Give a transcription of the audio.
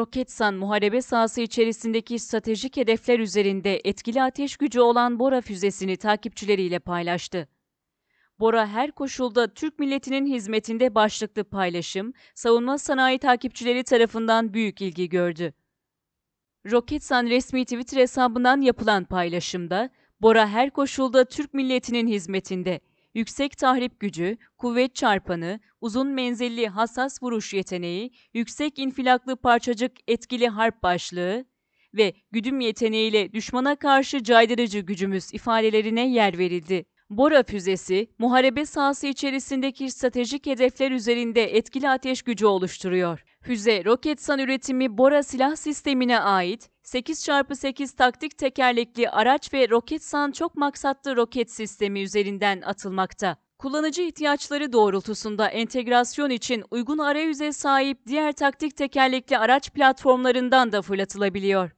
Roketsan muharebe sahası içerisindeki stratejik hedefler üzerinde etkili ateş gücü olan Bora füzesini takipçileriyle paylaştı. Bora her koşulda Türk milletinin hizmetinde başlıklı paylaşım, savunma sanayi takipçileri tarafından büyük ilgi gördü. Roketsan resmi Twitter hesabından yapılan paylaşımda, Bora her koşulda Türk milletinin hizmetinde, yüksek tahrip gücü, kuvvet çarpanı, uzun menzilli hassas vuruş yeteneği, yüksek infilaklı parçacık etkili harp başlığı ve güdüm yeteneğiyle düşmana karşı caydırıcı gücümüz ifadelerine yer verildi. Bora füzesi, muharebe sahası içerisindeki stratejik hedefler üzerinde etkili ateş gücü oluşturuyor. Füze, Roketsan üretimi Bora silah sistemine ait 8x8 taktik tekerlekli araç ve Roketsan çok maksatlı roket sistemi üzerinden atılmakta. Kullanıcı ihtiyaçları doğrultusunda entegrasyon için uygun arayüze sahip diğer taktik tekerlekli araç platformlarından da fırlatılabiliyor.